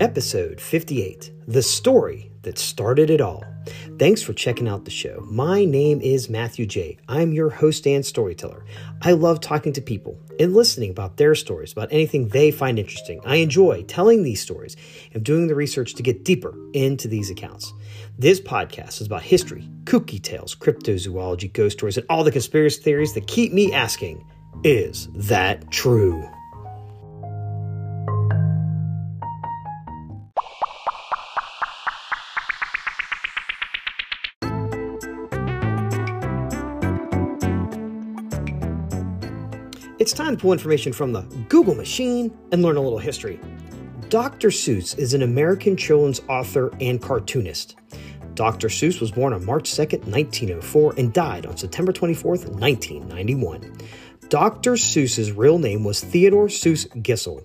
Episode 58 The Story That Started It All. Thanks for checking out the show. My name is Matthew J. I'm your host and storyteller. I love talking to people and listening about their stories, about anything they find interesting. I enjoy telling these stories and doing the research to get deeper into these accounts. This podcast is about history, kooky tales, cryptozoology, ghost stories, and all the conspiracy theories that keep me asking, is that true? It's time to pull information from the Google machine and learn a little history. Dr. Seuss is an American children's author and cartoonist. Dr. Seuss was born on March 2nd, 1904, and died on September 24th, 1991. Dr. Seuss's real name was Theodore Seuss Geisel.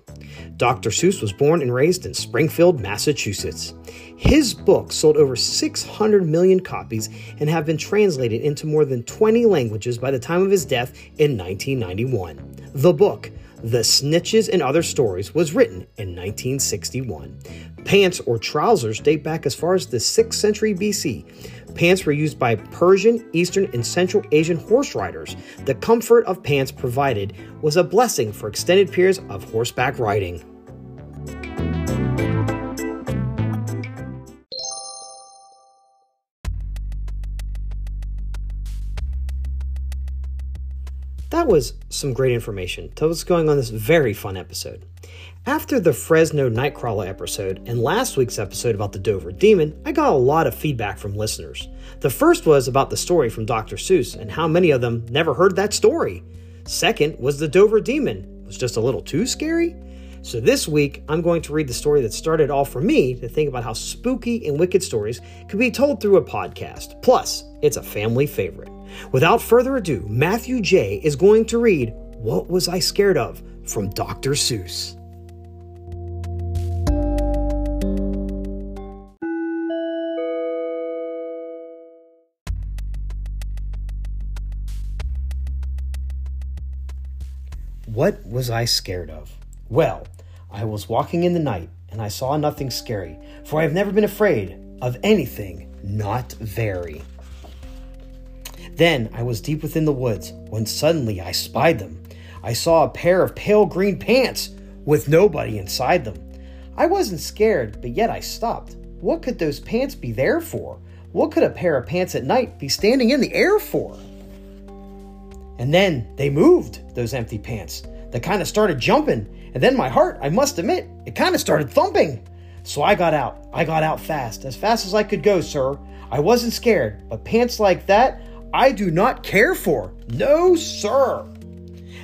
Dr. Seuss was born and raised in Springfield, Massachusetts. His books sold over 600 million copies and have been translated into more than 20 languages by the time of his death in 1991. The book, The Sneetches and Other Stories, was written in 1961. Pants or trousers date back as far as the 6th century BC. Pants were used by Persian, Eastern, and Central Asian horse riders. The comfort of pants provided was a blessing for extended periods of horseback riding. That was some great information to what's going on this very fun episode. After the Fresno Nightcrawler episode and last week's episode about the Dover Demon, I got a lot of feedback from listeners. The first was about the story from Dr. Seuss and how many of them never heard that story. Second was the Dover Demon. was just a little too scary. So this week, I'm going to read the story that started all for me to think about how spooky and wicked stories could be told through a podcast. Plus, it's a family favorite. Without further ado, Matthew J. is going to read What Was I Scared Of from Dr. Seuss. What was I scared of? Well, I was walking in the night and I saw nothing scary, for I have never been afraid of anything not very. Then I was deep within the woods when suddenly I spied them. I saw a pair of pale green pants with nobody inside them. I wasn't scared, but yet I stopped. What could those pants be there for? What could a pair of pants at night be standing in the air for? And then they moved, those empty pants. They kind of started jumping, and then my heart, I must admit, it kind of started thumping. So I got out. I got out fast, as fast as I could go, sir. I wasn't scared, but pants like that, I do not care for. No, sir.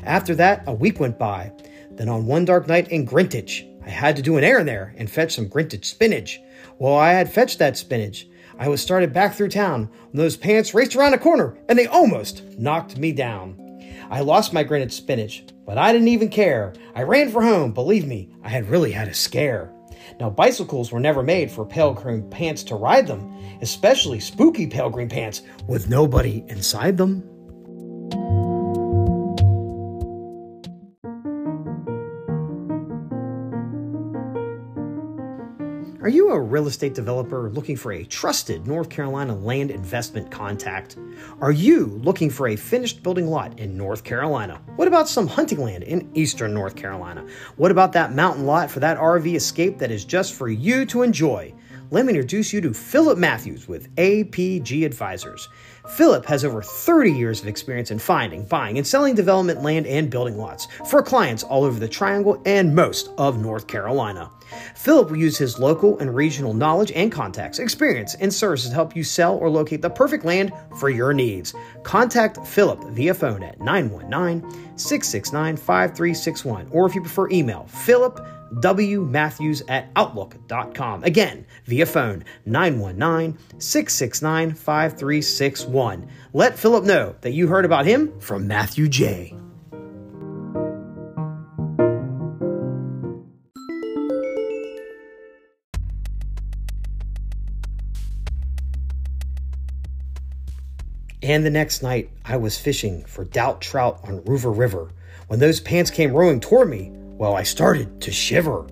After that, a week went by. Then on one dark night in Greenwich, I had to do an errand there and fetch some Greenwich spinach. Well, I had fetched that spinach. I was started back through town when those pants raced around a corner and they almost knocked me down. I lost my Greenwich spinach, but I didn't even care. I ran for home. Believe me, I had really had a scare. Now, bicycles were never made for pale green pants to ride them, especially spooky pale green pants with nobody inside them. Are you a real estate developer looking for a trusted North Carolina land investment contact? Are you looking for a finished building lot in North Carolina? What about some hunting land in eastern North Carolina? What about that mountain lot for that RV escape that is just for you to enjoy? Let me introduce you to Philip Matthews with APG Advisors. Philip has over 30 years of experience in finding, buying, and selling development land and building lots for clients all over the Triangle and most of North Carolina. Philip will use his local and regional knowledge and contacts, experience, and services to help you sell or locate the perfect land for your needs. Contact Philip via phone at 919 669 5361, or if you prefer, email philip wmatthews at outlook.com. Again, via phone 919 669 5361. Let Philip know that you heard about him from Matthew J. And the next night, I was fishing for doubt trout on Roover River. When those pants came rowing toward me, well, I started to shiver.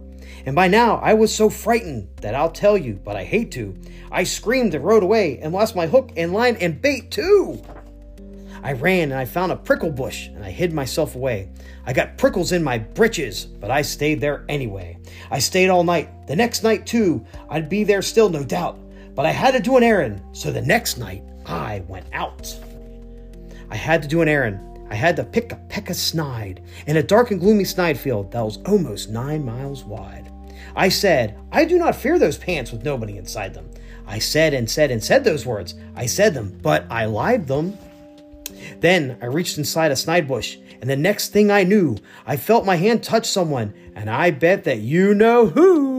And by now, I was so frightened that I'll tell you, but I hate to. I screamed and rode away and lost my hook and line and bait too. I ran and I found a prickle bush and I hid myself away. I got prickles in my britches, but I stayed there anyway. I stayed all night. The next night, too, I'd be there still, no doubt. But I had to do an errand, so the next night I went out. I had to do an errand. I had to pick a peck of snide in a dark and gloomy snide field that was almost nine miles wide. I said, I do not fear those pants with nobody inside them. I said and said and said those words. I said them, but I lied them. Then I reached inside a snide bush, and the next thing I knew, I felt my hand touch someone, and I bet that you know who.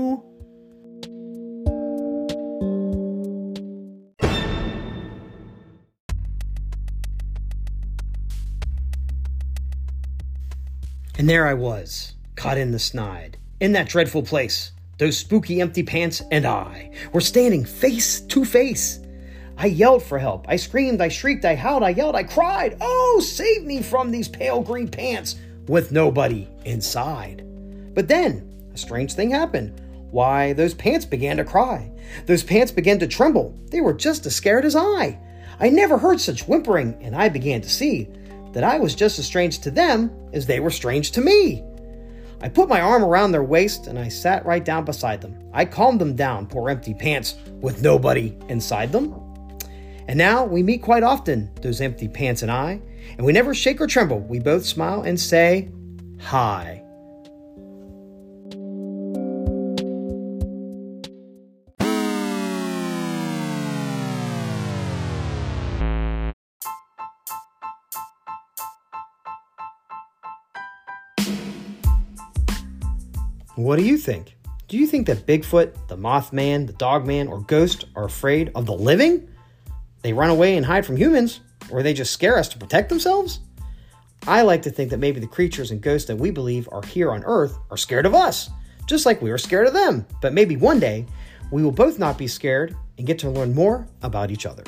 And there I was, caught in the snide, in that dreadful place. Those spooky empty pants and I were standing face to face. I yelled for help. I screamed, I shrieked, I howled, I yelled, I cried. Oh, save me from these pale green pants with nobody inside. But then a strange thing happened. Why, those pants began to cry. Those pants began to tremble. They were just as scared as I. I never heard such whimpering, and I began to see that I was just as strange to them as they were strange to me. I put my arm around their waist and I sat right down beside them. I calmed them down, poor empty pants with nobody inside them. And now we meet quite often, those empty pants and I, and we never shake or tremble. We both smile and say, Hi. What do you think? Do you think that Bigfoot, the Mothman, the Dogman, or Ghost are afraid of the living? They run away and hide from humans, or they just scare us to protect themselves? I like to think that maybe the creatures and ghosts that we believe are here on Earth are scared of us, just like we are scared of them. But maybe one day we will both not be scared and get to learn more about each other.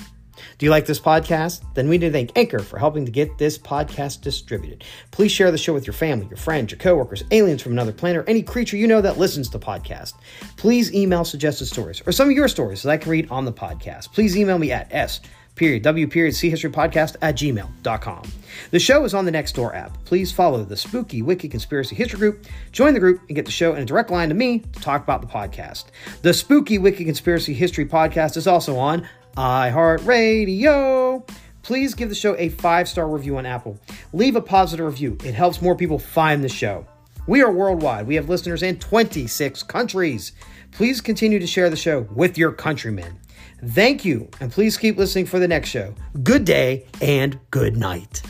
Do you like this podcast? Then we need to thank Anchor for helping to get this podcast distributed. Please share the show with your family, your friends, your coworkers, aliens from another planet, or any creature you know that listens to podcast. Please email suggested stories or some of your stories that I can read on the podcast. Please email me at s period w period c history podcast at gmail.com the show is on the nextdoor app please follow the spooky wicked conspiracy history group join the group and get the show in a direct line to me to talk about the podcast the spooky wicked conspiracy history podcast is also on iHeartRadio. Please give the show a five star review on Apple. Leave a positive review, it helps more people find the show. We are worldwide. We have listeners in 26 countries. Please continue to share the show with your countrymen. Thank you, and please keep listening for the next show. Good day and good night.